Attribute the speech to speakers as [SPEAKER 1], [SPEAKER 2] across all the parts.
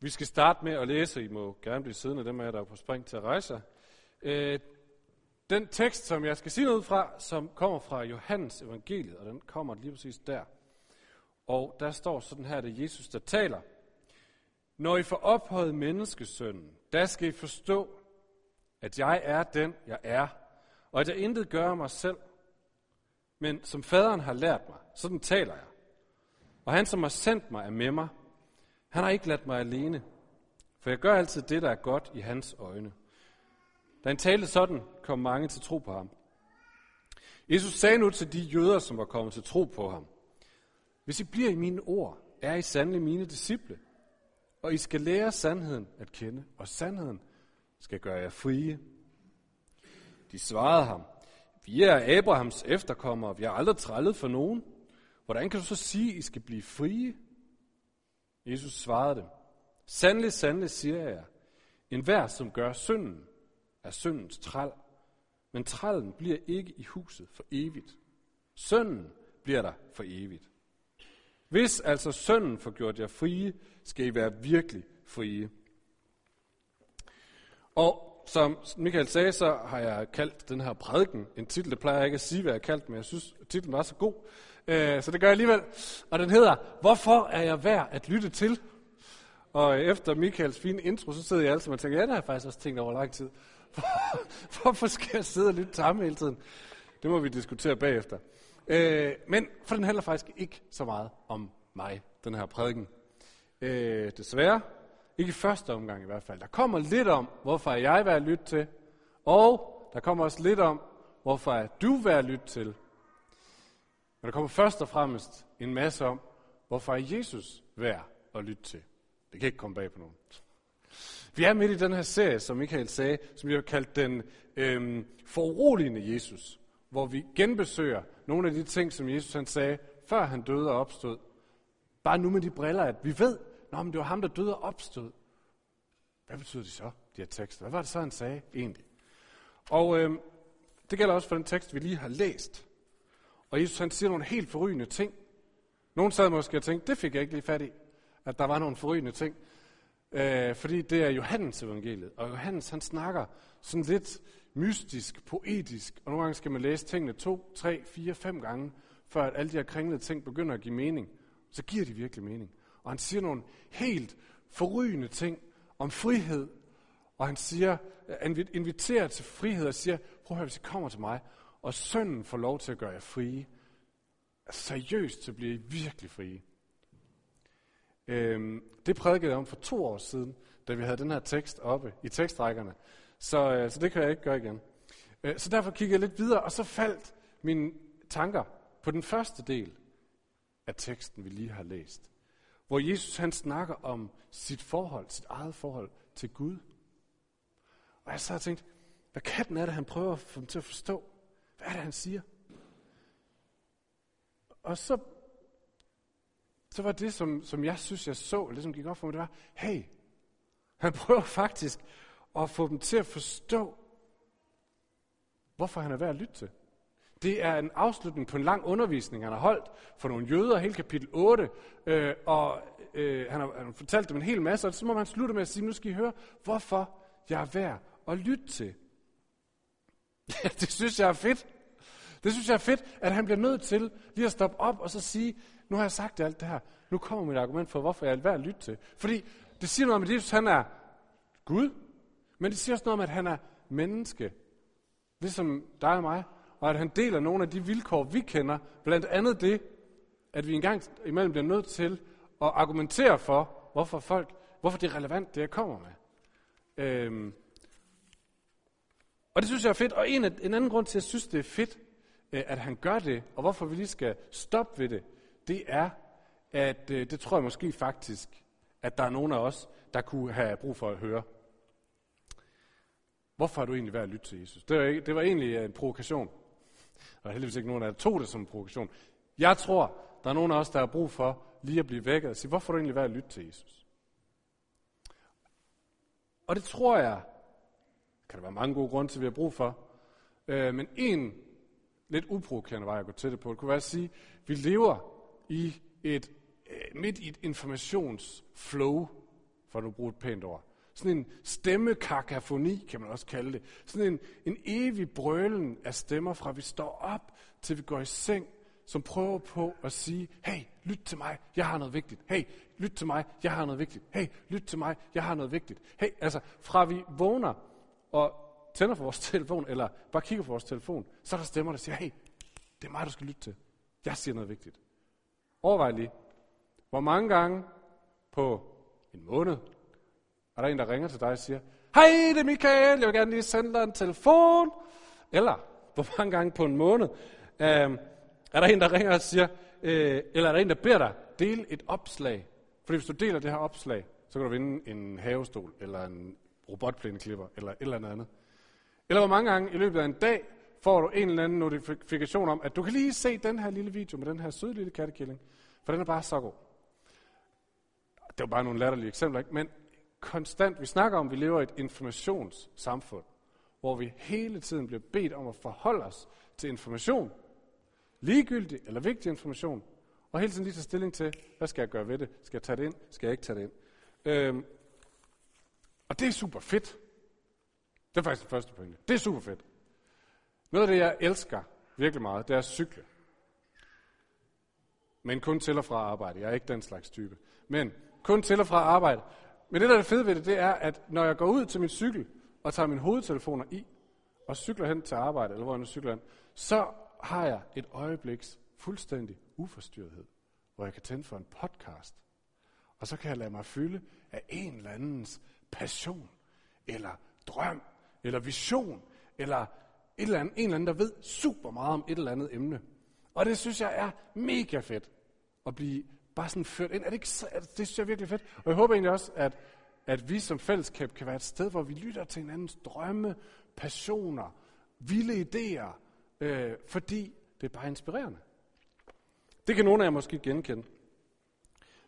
[SPEAKER 1] Vi skal starte med at læse. I må gerne blive siddende, dem af jer, der er på spring til at rejse. Øh, den tekst, som jeg skal sige noget fra, som kommer fra Johannes evangeliet, og den kommer lige præcis der. Og der står sådan her, det er Jesus, der taler. Når I får ophøjet menneskesønnen, der skal I forstå, at jeg er den, jeg er, og at jeg intet gør mig selv, men som faderen har lært mig, sådan taler jeg. Og han, som har sendt mig, er med mig. Han har ikke ladt mig alene, for jeg gør altid det, der er godt i hans øjne. Da han talte sådan, kom mange til tro på ham. Jesus sagde nu til de jøder, som var kommet til tro på ham, Hvis I bliver i mine ord, er I sandelig mine disciple, og I skal lære sandheden at kende, og sandheden skal gøre jer frie. De svarede ham, vi er Abrahams efterkommere, vi har aldrig trællet for nogen. Hvordan kan du så sige, at I skal blive frie? Jesus svarede dem, Sandelig, sandelig siger jeg jer, en hver, som gør synden, er syndens træl, men trællen bliver ikke i huset for evigt. Sønnen bliver der for evigt. Hvis altså sønnen får gjort jer frie, skal I være virkelig frie. Og som Michael sagde, så har jeg kaldt den her prædiken en titel. Det plejer jeg ikke at sige, hvad jeg har kaldt, men jeg synes, at titlen var så god. Øh, så det gør jeg alligevel. Og den hedder, Hvorfor er jeg værd at lytte til? Og efter Michaels fine intro, så sidder jeg altid og tænker, ja, det har jeg faktisk også tænkt over lang tid. Hvorfor skal jeg sidde og lytte til ham hele tiden? Det må vi diskutere bagefter. Øh, men for den handler faktisk ikke så meget om mig, den her prædiken. Øh, desværre. Ikke i første omgang i hvert fald. Der kommer lidt om, hvorfor er jeg værd at lytte til. Og der kommer også lidt om, hvorfor er du værd at lytte til. Men der kommer først og fremmest en masse om, hvorfor er Jesus værd at lytte til. Det kan ikke komme bag på nogen. Vi er midt i den her serie, som Michael sagde, som vi har kaldt den øhm, foruroligende Jesus, hvor vi genbesøger nogle af de ting, som Jesus han sagde, før han døde og opstod. Bare nu med de briller, at vi ved, Nå, men det var ham, der døde og opstod. Hvad betyder det så, de her tekster? Hvad var det så, han sagde egentlig? Og øhm, det gælder også for den tekst, vi lige har læst. Og Jesus han siger nogle helt forrygende ting. Nogen sad måske og tænkte, det fik jeg ikke lige fat i, at der var nogle forrygende ting. Øh, fordi det er Johannes evangeliet. Og Johannes han snakker sådan lidt mystisk, poetisk. Og nogle gange skal man læse tingene to, tre, fire, fem gange, før at alle de her kringlede ting begynder at give mening. Så giver de virkelig mening. Og han siger nogle helt forrygende ting om frihed. Og han siger, øh, han inviterer til frihed og siger, prøv at høre, hvis I kommer til mig, og sønnen får lov til at gøre jer frie, seriøst, så bliver I virkelig frie. Øhm, det prædikede jeg om for to år siden, da vi havde den her tekst oppe i tekstrækkerne. Så, øh, så det kan jeg ikke gøre igen. Øh, så derfor kiggede jeg lidt videre, og så faldt mine tanker på den første del af teksten, vi lige har læst. Hvor Jesus han snakker om sit forhold, sit eget forhold til Gud. Og jeg så har tænkt, hvad katten er det, han prøver at få dem til at forstå? Hvad er det, han siger? Og så så var det, som, som jeg synes, jeg så, det som ligesom gik op for mig, det var, hey, han prøver faktisk at få dem til at forstå, hvorfor han er værd at lytte til. Det er en afslutning på en lang undervisning, han har holdt for nogle jøder, hele kapitel 8, øh, og øh, han, har, han har fortalt dem en hel masse, og så må man slutte med at sige, nu skal I høre, hvorfor jeg er værd at lytte til. Ja, det synes jeg er fedt. Det synes jeg er fedt, at han bliver nødt til lige at stoppe op og så sige, nu har jeg sagt alt det her. Nu kommer mit argument for, hvorfor jeg er værd at lytte til. Fordi det siger noget om, at Jesus han er Gud, men det siger også noget om, at han er menneske. Ligesom dig og mig. Og at han deler nogle af de vilkår, vi kender. Blandt andet det, at vi engang imellem bliver nødt til at argumentere for, hvorfor folk, hvorfor det er relevant, det jeg kommer med. Øhm. Og det synes jeg er fedt. Og en, af, en anden grund til, at jeg synes, det er fedt, øh, at han gør det, og hvorfor vi lige skal stoppe ved det, det er, at øh, det tror jeg måske faktisk, at der er nogen af os, der kunne have brug for at høre. Hvorfor har du egentlig været at lytte til Jesus? Det var, ikke, det var egentlig øh, en provokation. Og heldigvis ikke nogen af jer tog det som en provokation. Jeg tror, der er nogen af os, der har brug for lige at blive vækket og sige, hvorfor har du egentlig været at lytte til Jesus? Og det tror jeg, kan der være mange gode grunde til, at vi har brug for. Øh, men en lidt uprovokerende vej at gå til det på, det kunne være at sige, at vi lever i et, øh, midt i et informationsflow for at nu bruge et pænt ord. Sådan en stemmekakafoni, kan man også kalde det. Sådan en, en evig brølen af stemmer fra vi står op, til vi går i seng, som prøver på at sige, hey, lyt til mig, jeg har noget vigtigt. Hey, lyt til mig, jeg har noget vigtigt. Hey, lyt til mig, jeg har noget vigtigt. Hey, altså fra vi vågner og tænder for vores telefon, eller bare kigger på vores telefon, så er der stemmer, der siger, hey, det er mig, du skal lytte til. Jeg siger noget vigtigt. Overvej lige, hvor mange gange på en måned, er der en, der ringer til dig og siger, Hej, det er Michael, jeg vil gerne lige sende dig en telefon. Eller, hvor mange gange på en måned, øh, er der en, der ringer og siger, øh, eller er der en, der beder dig, del et opslag. Fordi hvis du deler det her opslag, så kan du vinde en havestol, eller en robotplæneklipper, eller et eller andet. Eller hvor mange gange i løbet af en dag får du en eller anden notifikation om, at du kan lige se den her lille video med den her søde lille kattekilling, for den er bare så god. Det var bare nogle latterlige eksempler, ikke? men konstant, vi snakker om, at vi lever i et informationssamfund, hvor vi hele tiden bliver bedt om at forholde os til information, ligegyldig eller vigtig information, og hele tiden lige tage stilling til, hvad skal jeg gøre ved det? Skal jeg tage det ind? Skal jeg ikke tage det ind? Øhm, og det er super fedt. Det er faktisk den første pointe. Det er super fedt. Noget af det, jeg elsker virkelig meget, det er at cykle. Men kun til og fra arbejde. Jeg er ikke den slags type. Men kun til og fra arbejde. Men det, der er det fede ved det, det er, at når jeg går ud til min cykel og tager mine hovedtelefoner i, og cykler hen til arbejde, eller hvor jeg nu cykler hen, så har jeg et øjebliks fuldstændig uforstyrrethed, hvor jeg kan tænde for en podcast. Og så kan jeg lade mig fylde af en eller andens passion, eller drøm, eller vision, eller et eller andet, en eller anden, der ved super meget om et eller andet emne. Og det synes jeg er mega fedt at blive bare sådan ført ind. Er det, ikke, er det, det synes jeg er virkelig fedt. Og jeg håber egentlig også, at, at vi som fællesskab kan være et sted, hvor vi lytter til hinandens drømme, passioner, vilde idéer, øh, fordi det er bare inspirerende. Det kan nogle af jer måske genkende.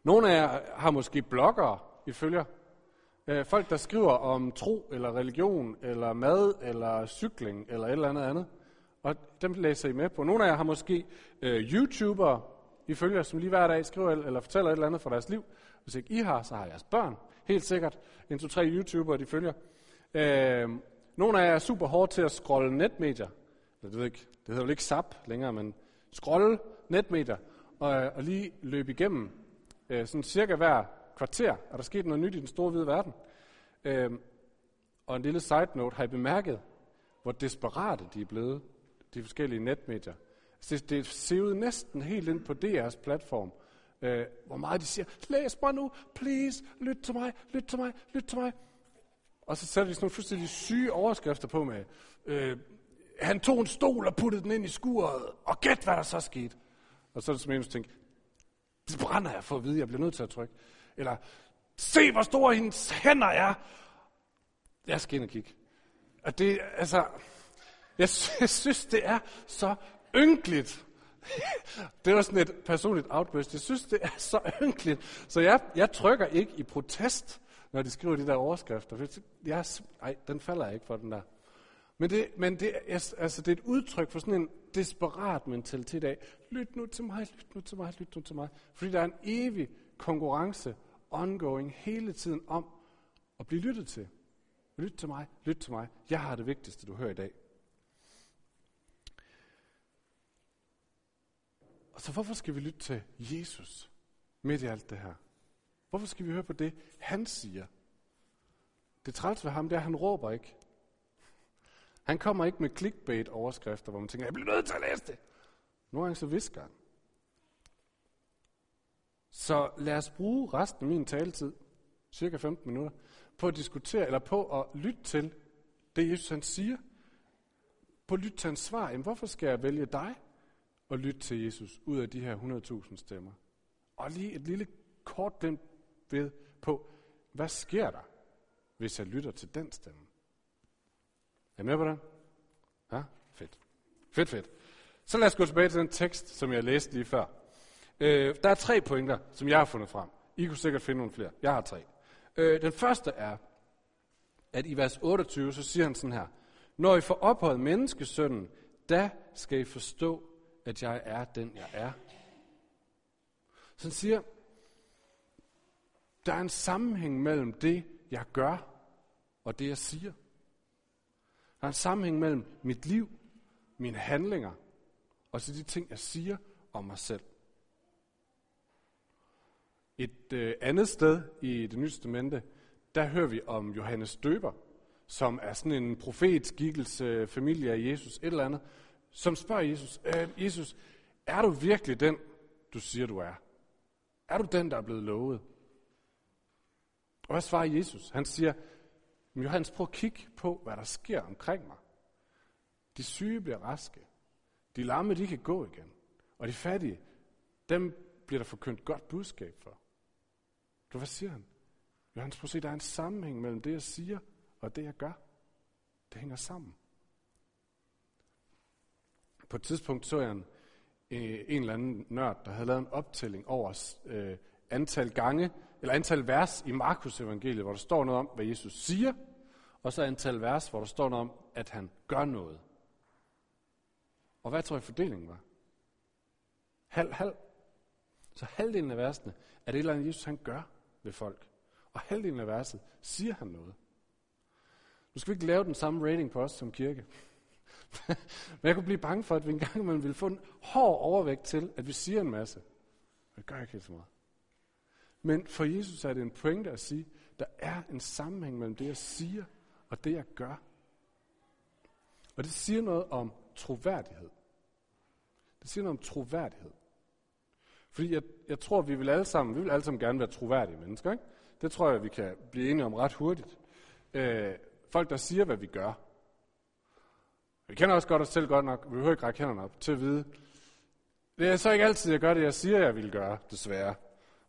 [SPEAKER 1] Nogle af jer har måske bloggere, I følger. Øh, folk, der skriver om tro, eller religion, eller mad, eller cykling, eller et eller andet andet. Og dem læser I med på. Nogle af jer har måske øh, YouTubere, I følger, som lige hver dag skriver eller fortæller et eller andet fra deres liv. Hvis ikke I har, så har jeres børn. Helt sikkert. En, to, tre YouTubere, de følger. Øh, nogle af jer er super hårde til at scrolle netmedier. Det, ved ikke, det hedder vel ikke SAP længere, men scrolle netmedier. Og, og lige løbe igennem øh, sådan cirka hver kvarter er der sket noget nyt i den store hvide verden. Øhm, og en lille side note, har I bemærket, hvor desperate de er blevet, de forskellige netmedier. Altså, det, det ser ud næsten helt ind på DR's platform, øh, hvor meget de siger, læs mig nu, please, lyt til mig, lyt til mig, lyt til mig. Og så sætter de sådan nogle fuldstændig syge overskrifter på med, øh, han tog en stol og puttede den ind i skuret, og gæt hvad der så skete. Og så er det som en, tænker, det brænder jeg for at vide, jeg bliver nødt til at trykke. Eller, se hvor store hendes hænder er. Jeg skal ind og kigge. Og det, altså, jeg, jeg synes, det er så ynkeligt. det var sådan et personligt outburst. Jeg synes, det er så ynkeligt. Så jeg, jeg trykker ikke i protest, når de skriver de der overskrifter. Jeg, ej, den falder jeg ikke for, den der. Men, det, men det, altså, det er et udtryk for sådan en desperat mentalitet af, lyt nu til mig, lyt nu til mig, lyt nu til mig. Fordi der er en evig konkurrence, ongoing, hele tiden om at blive lyttet til. Lyt til mig, lyt til mig. Jeg har det vigtigste, du hører i dag. Og så hvorfor skal vi lytte til Jesus midt i alt det her? Hvorfor skal vi høre på det, han siger? Det træls ved ham, det er, at han råber ikke. Han kommer ikke med clickbait-overskrifter, hvor man tænker, jeg bliver nødt til at læse det. Nogle gange så visker han. Så lad os bruge resten af min taletid, cirka 15 minutter, på at diskutere, eller på at lytte til det, Jesus han siger. På at lytte til hans svar. Jamen, hvorfor skal jeg vælge dig og lytte til Jesus ud af de her 100.000 stemmer? Og lige et lille kort glimt ved på, hvad sker der, hvis jeg lytter til den stemme? Er I med på det? Ja, fedt. Fedt, fedt. Så lad os gå tilbage til den tekst, som jeg læste lige før. Øh, der er tre pointer, som jeg har fundet frem. I kunne sikkert finde nogle flere. Jeg har tre. Øh, den første er, at i vers 28, så siger han sådan her. Når I får ophøjet menneskesønnen, da skal I forstå, at jeg er den, jeg er. Så han siger, Der er en sammenhæng mellem det, jeg gør, og det, jeg siger. Der er en sammenhæng mellem mit liv, mine handlinger, og så de ting, jeg siger om mig selv. Et øh, andet sted i det nye testamente, der hører vi om Johannes Døber, som er sådan en profetskikkelse, familie af Jesus, et eller andet, som spørger Jesus, øh, Jesus, er du virkelig den, du siger, du er? Er du den, der er blevet lovet? Og hvad svarer Jesus? Han siger, Johannes, prøv at kigge på, hvad der sker omkring mig. De syge bliver raske. De lamme, de kan gå igen. Og de fattige, dem bliver der forkyndt godt budskab for. Du, hvad siger han? Johannes, prøv at se, der er en sammenhæng mellem det, jeg siger, og det, jeg gør. Det hænger sammen. På et tidspunkt så jeg en, øh, en eller anden nørd, der havde lavet en optælling over øh, antal gange, eller antal vers i Markus evangeliet, hvor der står noget om, hvad Jesus siger, og så antal vers, hvor der står noget om, at han gør noget. Og hvad tror jeg fordelingen var? Halv, halv. Så halvdelen af versene er det eller andet, Jesus han gør ved folk. Og halvdelen af verset siger han noget. Nu skal vi ikke lave den samme rating på os som kirke. Men jeg kunne blive bange for, at vi engang man ville få en hård overvægt til, at vi siger en masse. Det gør ikke helt så meget. Men for Jesus er det en pointe at sige, der er en sammenhæng mellem det, jeg siger, og det, jeg gør. Og det siger noget om troværdighed. Det siger noget om troværdighed. Fordi jeg, jeg tror, vi vil alle sammen, vi vil alle sammen gerne være troværdige mennesker. Ikke? Det tror jeg, vi kan blive enige om ret hurtigt. Øh, folk, der siger, hvad vi gør. Vi kender også godt os selv godt nok, vi behøver ikke række hænderne op til at vide. Det er så ikke altid, jeg gør det, jeg siger, jeg vil gøre, desværre.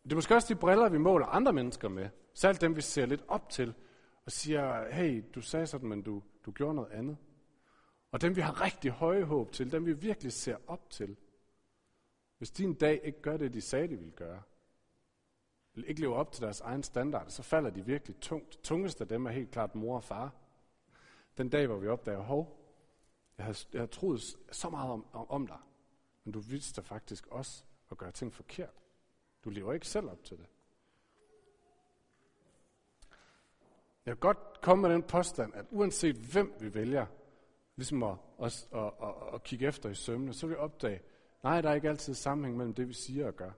[SPEAKER 1] Det er måske også de briller, vi måler andre mennesker med. Særligt dem, vi ser lidt op til, og siger, hey, du sagde sådan, men du, du gjorde noget andet. Og dem, vi har rigtig høje håb til, dem vi virkelig ser op til. Hvis de en dag ikke gør det, de sagde, de ville gøre, eller ikke lever op til deres egen standard, så falder de virkelig tungt. Tungest af dem er helt klart mor og far. Den dag, hvor vi opdager, hov, jeg har, jeg har troet så meget om, om, om dig, men du vidste faktisk også at gøre ting forkert. Du lever ikke selv op til det. Jeg kan godt komme med den påstand, at uanset hvem vi vælger, ligesom at, at, at, at, at kigge efter i sømne, så vil vi opdage, nej, der er ikke altid sammenhæng mellem det, vi siger og gør.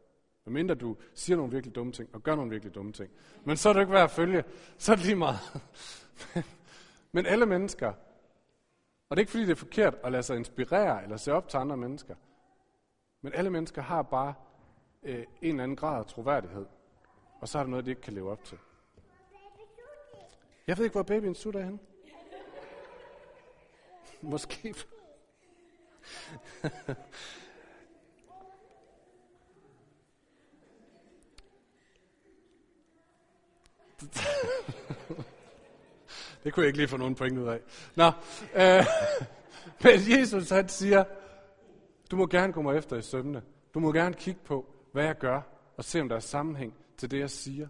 [SPEAKER 1] Medmindre du siger nogle virkelig dumme ting, og gør nogle virkelig dumme ting. Men så er det ikke værd at følge, så er det lige meget. Men alle mennesker, og det er ikke fordi det er forkert at lade sig inspirere eller se op til andre mennesker, men alle mennesker har bare øh, en eller anden grad af troværdighed, og så er der noget, de ikke kan leve op til. Jeg ved ikke, hvor babyen sutter henne. Måske. det kunne jeg ikke lige få nogen point ud af. Nå, øh, men Jesus han siger, du må gerne komme efter i sømne. Du må gerne kigge på, hvad jeg gør, og se om der er sammenhæng til det, jeg siger.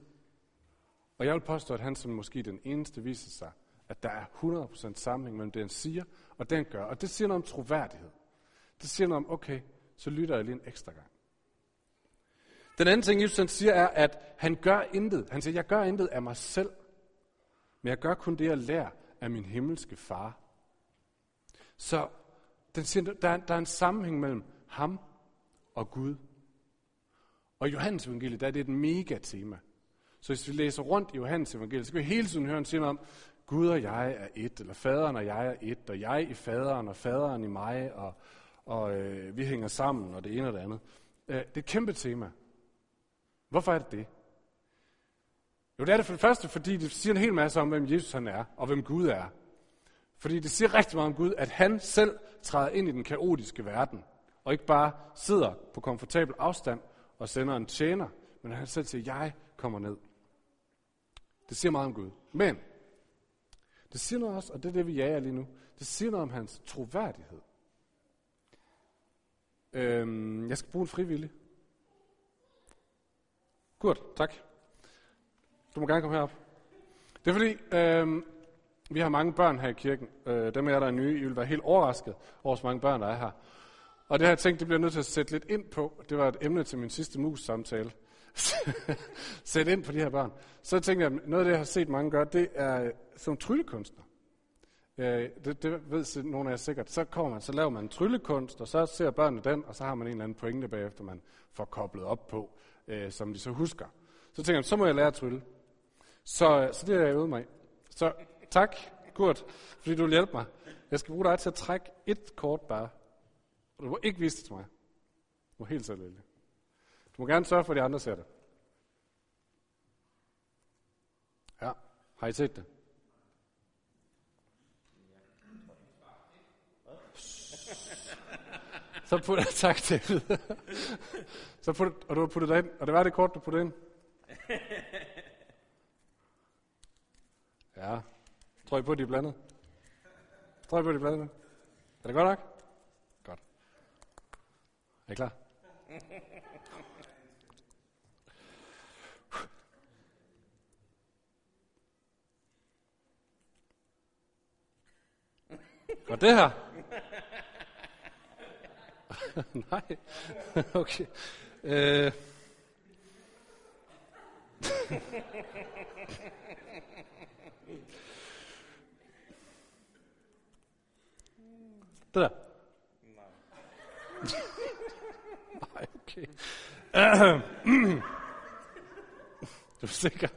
[SPEAKER 1] Og jeg vil påstå, at han som måske den eneste viser sig, at der er 100% sammenhæng mellem det, han siger, og det, han gør. Og det siger noget om troværdighed. Det siger noget om, okay, så lytter jeg lige en ekstra gang. Den anden ting, Jesus siger, er, at han gør intet. Han siger, jeg gør intet af mig selv, men jeg gør kun det, jeg lærer af min himmelske far. Så den siger, der, er, der er en sammenhæng mellem ham og Gud. Og i Johannes evangeliet, der er det et mega tema. Så hvis vi læser rundt i Johannes evangeliet, så kan vi hele tiden høre en sige om, Gud og jeg er et, eller faderen og jeg er et, og jeg i faderen, og faderen i mig, og, og øh, vi hænger sammen, og det ene og det andet. Øh, det er et kæmpe tema. Hvorfor er det det? Jo, det er det for det første, fordi det siger en hel masse om, hvem Jesus han er, og hvem Gud er. Fordi det siger rigtig meget om Gud, at han selv træder ind i den kaotiske verden, og ikke bare sidder på komfortabel afstand og sender en tjener, men han selv siger, jeg kommer ned. Det siger meget om Gud. Men det siger noget også, og det er det, vi jager lige nu, det siger noget om hans troværdighed. Øhm, jeg skal bruge en frivillig. Godt, tak. Du må gerne komme herop. Det er fordi, øh, vi har mange børn her i kirken. Øh, dem er der er nye, I vil være helt overrasket over, så mange børn, der er her. Og det har jeg tænkt, det bliver nødt til at sætte lidt ind på. Det var et emne til min sidste mus-samtale. sætte ind på de her børn. Så tænkte jeg, at noget af det, jeg har set mange gøre, det er øh, som tryllekunstner. Øh, det, det ved nogle af jer sikkert. Så kommer man, så laver man en tryllekunst, og så ser børnene den, og så har man en eller anden pointe bagefter, man får koblet op på, øh, som de så husker. Så tænker jeg, så må jeg lære at trylle. Så, øh, så det er jeg ude mig. Så tak, Kurt, fordi du vil hjælpe mig. Jeg skal bruge dig til at trække et kort bare. Du må ikke vise det til mig. Du må helt selv vælge. Du må gerne sørge for, at de andre ser det. Ja, har I set det? Så putter jeg tak til Så put, og du har puttet det ind, og det var det kort, du puttede ind. Ja. Tror I på, at de er blandet? Tror I på, at de er blandet? Er det godt nok? Godt. Er I klar? Og det her? Nej. okay. Det der? Nej. Nej, okay. du er sikker?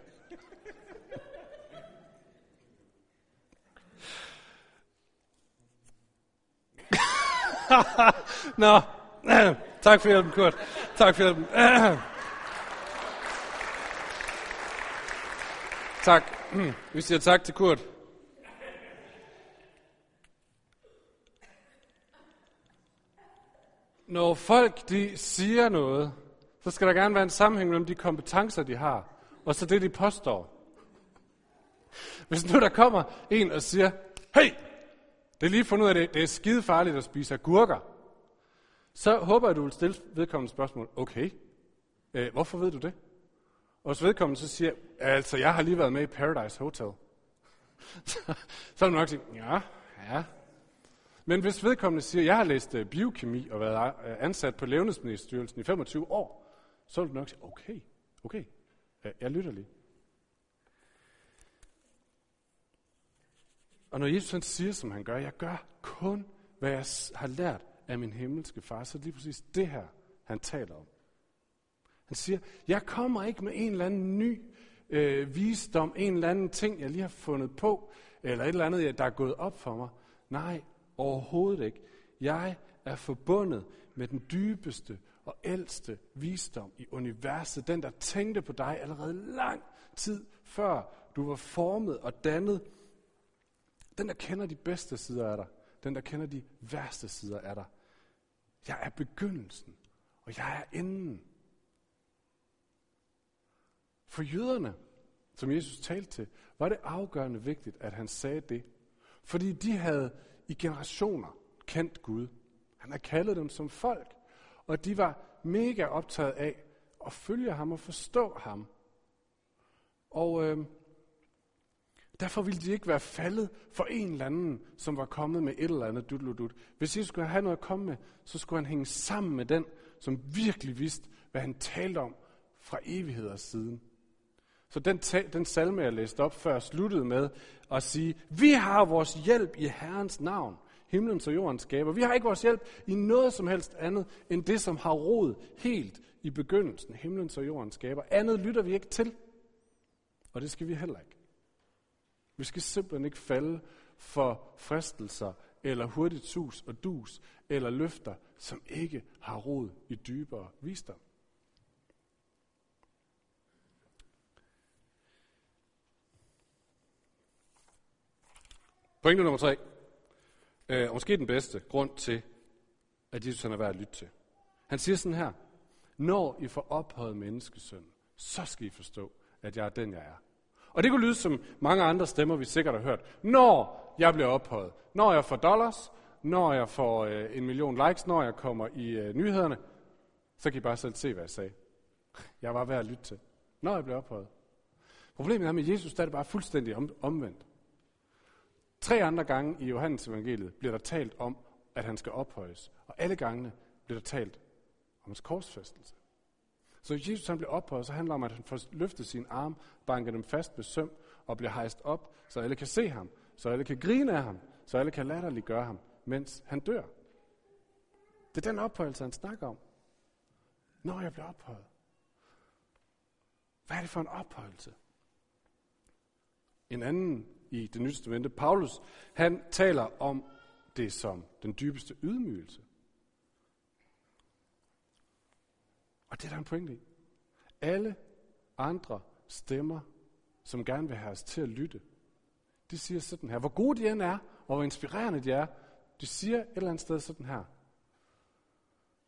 [SPEAKER 1] Nå, tak for hjælpen, Kurt. Tak for hjælpen. tak. Vi siger tak til Kurt. Når folk de siger noget, så skal der gerne være en sammenhæng mellem de kompetencer, de har, og så det, de påstår. Hvis nu der kommer en og siger, hey, det er lige fundet ud af, det, det er skide farligt at spise agurker, så håber jeg, du vil stille vedkommende spørgsmål, okay, øh, hvorfor ved du det? Og hvis vedkommende så siger, altså jeg har lige været med i Paradise Hotel, så, vil du nok sige, ja, ja, men hvis vedkommende siger, jeg har læst øh, biokemi og været øh, ansat på Levnedsmiddelstyrelsen i 25 år, så vil du nok sige, okay, okay, jeg lytter lige. Og når Jesus han siger, som han gør, jeg gør kun, hvad jeg har lært af min himmelske far, så er det lige præcis det her, han taler om. Han siger, jeg kommer ikke med en eller anden ny øh, visdom, en eller anden ting, jeg lige har fundet på, eller et eller andet, der er gået op for mig. Nej, Overhovedet ikke. Jeg er forbundet med den dybeste og ældste visdom i universet. Den, der tænkte på dig allerede lang tid før du var formet og dannet. Den, der kender de bedste sider af dig. Den, der kender de værste sider af dig. Jeg er begyndelsen, og jeg er enden. For jøderne, som Jesus talte til, var det afgørende vigtigt, at han sagde det. Fordi de havde i generationer kendt Gud. Han har kaldet dem som folk, og de var mega optaget af at følge ham og forstå ham. Og øh, derfor ville de ikke være faldet for en eller anden, som var kommet med et eller andet dudludut. Hvis Jesus skulle have noget at komme med, så skulle han hænge sammen med den, som virkelig vidste, hvad han talte om fra evigheder siden. Så den, den salme, jeg læste op før, sluttede med at sige, vi har vores hjælp i Herrens navn, himlens og jordens skaber. Vi har ikke vores hjælp i noget som helst andet, end det, som har rod helt i begyndelsen, himlens og jordens skaber. Andet lytter vi ikke til, og det skal vi heller ikke. Vi skal simpelthen ikke falde for fristelser, eller hurtigt sus og dus, eller løfter, som ikke har rod i dybere visdom. Pointe nummer tre. Øh, og måske den bedste grund til, at Jesus han er værd at lytte til. Han siger sådan her. Når I får ophøjet menneskesøn, så skal I forstå, at jeg er den, jeg er. Og det kunne lyde som mange andre stemmer, vi sikkert har hørt. Når jeg bliver ophøjet, når jeg får dollars, når jeg får øh, en million likes, når jeg kommer i øh, nyhederne, så kan I bare selv se, hvad jeg sagde. Jeg var værd at lytte til. Når jeg bliver ophøjet. Problemet er med Jesus, der er det bare fuldstændig om, omvendt. Tre andre gange i Johannes evangeliet bliver der talt om, at han skal ophøjes. Og alle gangene bliver der talt om hans korsfæstelse. Så Jesus han bliver ophøjet, så handler det om, at han får løftet sin arm, banker dem fast med søm og bliver hejst op, så alle kan se ham, så alle kan grine af ham, så alle kan latterliggøre ham, mens han dør. Det er den ophøjelse, han snakker om. Når jeg bliver ophøjet. Hvad er det for en ophøjelse? En anden i det nye testamente, Paulus, han taler om det som den dybeste ydmygelse. Og det er der en pointe i. Alle andre stemmer, som gerne vil have os til at lytte, de siger sådan her, hvor gode de end er, og hvor inspirerende de er, de siger et eller andet sted sådan her.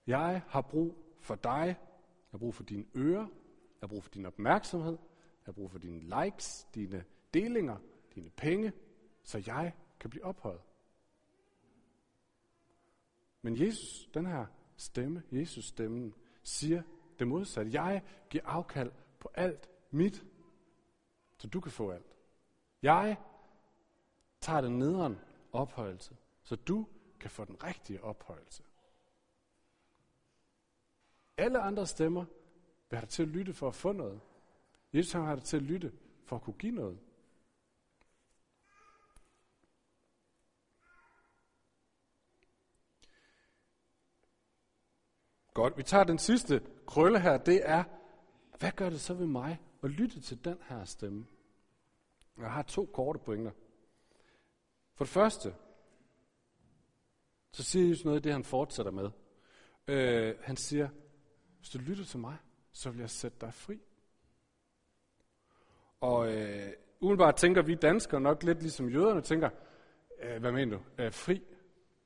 [SPEAKER 1] Jeg har brug for dig, jeg har brug for dine ører, jeg har brug for din opmærksomhed, jeg har brug for dine likes, dine delinger, dine penge, så jeg kan blive ophøjet. Men Jesus, den her stemme, Jesus stemmen, siger det modsatte. Jeg giver afkald på alt mit, så du kan få alt. Jeg tager den nederen ophøjelse, så du kan få den rigtige ophøjelse. Alle andre stemmer vil have dig til at lytte for at få noget. Jesus har dig til at lytte for at kunne give noget. Godt, vi tager den sidste krølle her, det er, hvad gør det så ved mig at lytte til den her stemme? Jeg har to korte pointer. For det første, så siger Jesus noget af det, han fortsætter med. Øh, han siger, hvis du lytter til mig, så vil jeg sætte dig fri. Og øh, umiddelbart tænker vi danskere nok lidt ligesom jøderne tænker, øh, hvad mener du, øh, fri?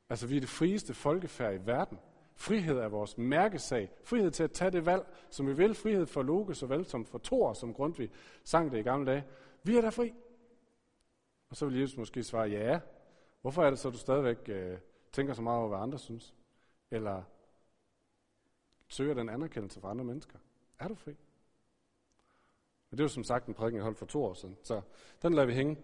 [SPEAKER 1] Altså vi er det frieste folkefærd i verden. Frihed er vores mærkesag. Frihed til at tage det valg, som vi vil. Frihed for Loke, såvel som for Thor, som Grundtvig sang det i gamle dage. Vi er da fri. Og så vil Jesus måske svare, ja. Hvorfor er det så, at du stadigvæk øh, tænker så meget over, hvad andre synes? Eller søger den anerkendelse fra andre mennesker? Er du fri? Men det er jo som sagt en prædiken, jeg holdt for to år siden, så den lader vi hænge.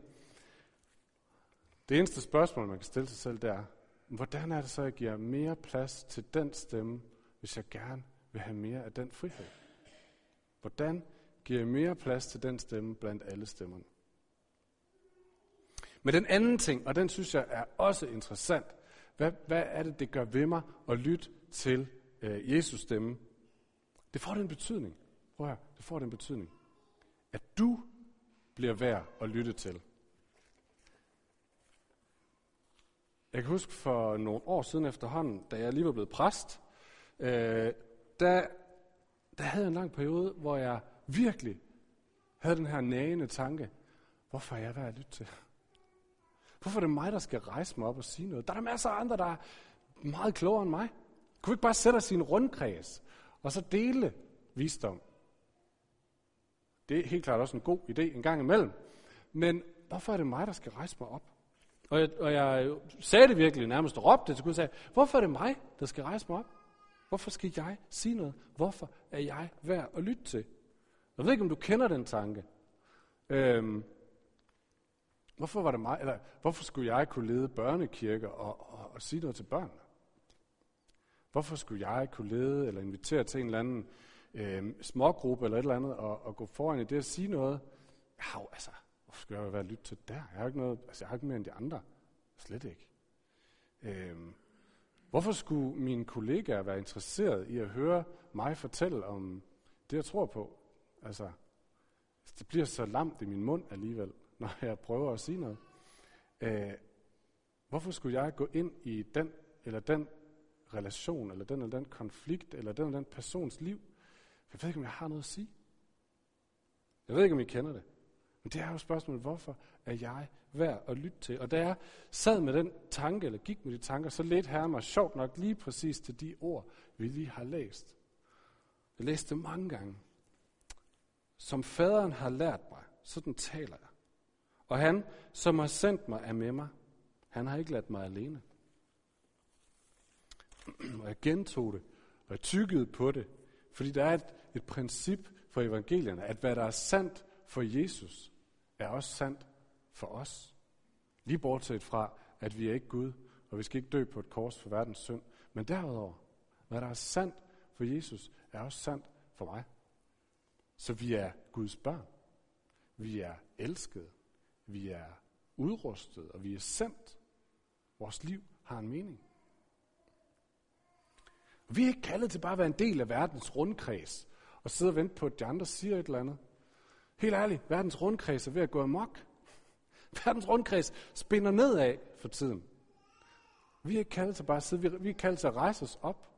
[SPEAKER 1] Det eneste spørgsmål, man kan stille sig selv, det er, hvordan er det så, at jeg giver mere plads til den stemme, hvis jeg gerne vil have mere af den frihed? Hvordan giver jeg mere plads til den stemme blandt alle stemmerne? Men den anden ting, og den synes jeg er også interessant, hvad, hvad er det, det gør ved mig at lytte til øh, Jesus stemme? Det får den betydning. Prøv her, det får den betydning. At du bliver værd at lytte til. Jeg kan huske for nogle år siden efterhånden, da jeg lige var blevet præst, øh, der, der havde jeg en lang periode, hvor jeg virkelig havde den her nagende tanke, hvorfor er jeg værd at lytte til? Hvorfor er det mig, der skal rejse mig op og sige noget? Der er der masser af andre, der er meget klogere end mig. Kunne vi ikke bare sætte os i en rundkreds, og så dele visdom? Det er helt klart også en god idé en gang imellem. Men hvorfor er det mig, der skal rejse mig op? Og jeg, og jeg sagde det virkelig nærmest og råbte til Gud og sagde, hvorfor er det mig, der skal rejse mig op? Hvorfor skal jeg sige noget? Hvorfor er jeg værd at lytte til? Jeg ved ikke, om du kender den tanke. Øhm, hvorfor var det mig, eller hvorfor skulle jeg kunne lede børnekirker og, og, og sige noget til børnene? Hvorfor skulle jeg kunne lede eller invitere til en eller anden øh, smågruppe eller et eller andet og, og gå foran i det og sige noget? Ja, altså, Hvorfor skal jeg være lytte til der? Jeg har ikke, noget, altså jeg har ikke mere end de andre. Slet ikke. Øhm, hvorfor skulle mine kollegaer være interesseret i at høre mig fortælle om det, jeg tror på? Altså, det bliver så lamt i min mund alligevel, når jeg prøver at sige noget. Øh, hvorfor skulle jeg gå ind i den eller den relation, eller den eller den konflikt, eller den eller den persons liv? Jeg ved ikke, om jeg har noget at sige. Jeg ved ikke, om I kender det. Men det er jo spørgsmålet, hvorfor er jeg værd at lytte til? Og da jeg sad med den tanke, eller gik med de tanker, så lidt her mig sjovt nok lige præcis til de ord, vi lige har læst. Jeg læste det mange gange. Som faderen har lært mig, sådan taler jeg. Og han, som har sendt mig, er med mig. Han har ikke ladt mig alene. Og jeg gentog det, og jeg tykkede på det, fordi der er et, et princip for evangelierne, at hvad der er sandt for Jesus, er også sandt for os. Lige bortset fra, at vi er ikke Gud, og vi skal ikke dø på et kors for verdens synd. Men derudover, hvad der er sandt for Jesus, er også sandt for mig Så vi er Guds børn. Vi er elskede. Vi er udrustet, og vi er sendt. Vores liv har en mening. Vi er ikke kaldet til bare at være en del af verdens rundkreds og sidde og vente på, at de andre siger et eller andet. Helt ærligt, verdens rundkreds er ved at gå amok. Verdens rundkreds spinder nedad for tiden. Vi er ikke kaldet til bare at sidde, vi er kaldet til at rejse os op,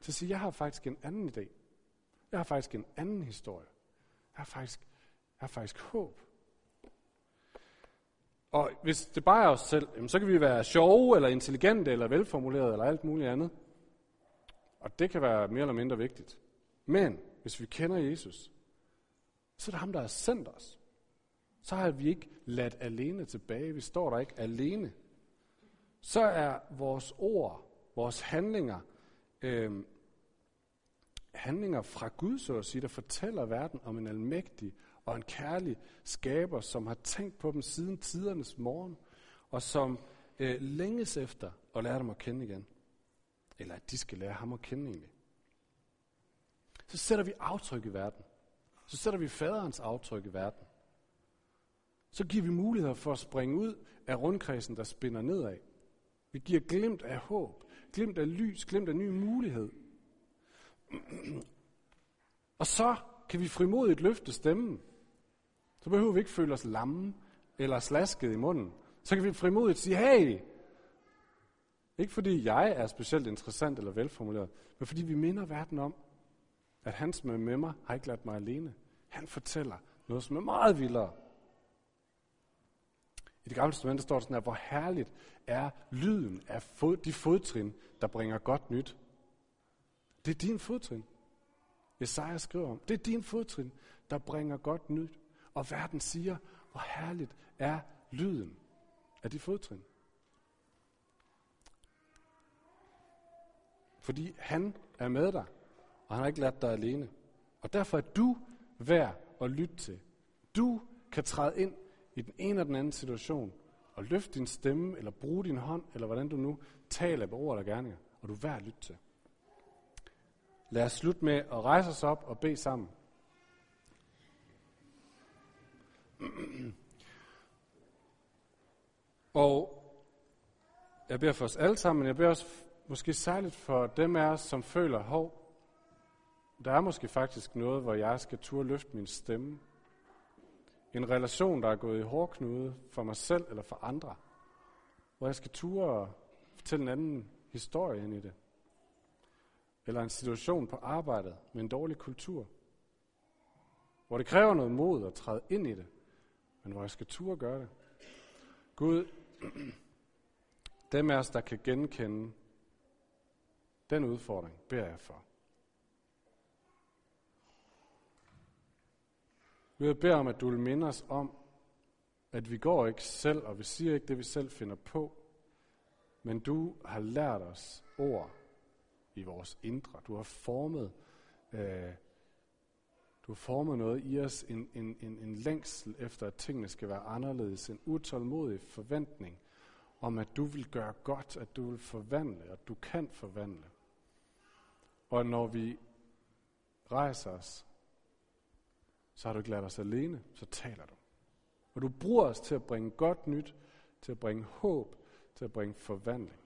[SPEAKER 1] til at sige, jeg har faktisk en anden idé. Jeg har faktisk en anden historie. Jeg har faktisk, jeg har faktisk håb. Og hvis det bare er os selv, så kan vi være sjove, eller intelligente, eller velformulerede, eller alt muligt andet. Og det kan være mere eller mindre vigtigt. Men hvis vi kender Jesus, så er det ham, der har sendt os. Så har vi ikke ladt alene tilbage. Vi står der ikke alene. Så er vores ord, vores handlinger, øh, handlinger fra Gud, så at sige, der fortæller verden om en almægtig og en kærlig skaber, som har tænkt på dem siden tidernes morgen, og som øh, længes efter at lære dem at kende igen. Eller at de skal lære ham at kende egentlig. Så sætter vi aftryk i verden. Så sætter vi faderens aftryk i verden. Så giver vi muligheder for at springe ud af rundkredsen, der spinder nedad. Vi giver glimt af håb, glimt af lys, glimt af ny mulighed. Og så kan vi frimodigt løfte stemmen. Så behøver vi ikke føle os lamme eller slasket i munden. Så kan vi frimodigt sige, hey, ikke fordi jeg er specielt interessant eller velformuleret, men fordi vi minder verden om, at han som er med mig, har ikke ladt mig alene. Han fortæller noget, som er meget vildere. I det gamle testament står der sådan her, hvor herligt er lyden af fod, de fodtrin, der bringer godt nyt. Det er din fodtrin. Jesaja skriver om, det er din fodtrin, der bringer godt nyt. Og verden siger, hvor herligt er lyden af de fodtrin. Fordi han er med dig, og han har ikke ladt dig alene. Og derfor er du værd at lytte til. Du kan træde ind i den ene og den anden situation, og løfte din stemme, eller bruge din hånd, eller hvordan du nu taler på ord og gerninger, og du er værd at lytte til. Lad os slutte med at rejse os op og bede sammen. Og jeg beder for os alle sammen, men jeg beder også måske særligt for dem af os, som føler, hov, der er måske faktisk noget, hvor jeg skal turde løfte min stemme. En relation, der er gået i hårdknude for mig selv eller for andre. Hvor jeg skal turde fortælle en anden historie ind i det. Eller en situation på arbejdet med en dårlig kultur. Hvor det kræver noget mod at træde ind i det. Men hvor jeg skal turde gøre det. Gud, dem af os, der kan genkende den udfordring, beder jeg for. Jeg beder om, at du vil minde os om, at vi går ikke selv, og vi siger ikke det, vi selv finder på, men du har lært os ord i vores indre. Du har formet, øh, du har formet noget i os, en, en, en, en længsel efter, at tingene skal være anderledes, en utålmodig forventning om, at du vil gøre godt, at du vil forvandle, at du kan forvandle. Og når vi rejser os, så har du ikke ladt os alene, så taler du. Og du bruger os til at bringe godt nyt, til at bringe håb, til at bringe forvandling.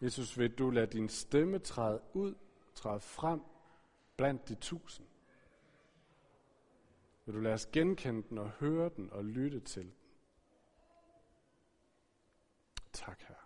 [SPEAKER 1] Jesus, vil du lade din stemme træde ud, træde frem blandt de tusind? Vil du lade os genkende den og høre den og lytte til den? Tak, Herre.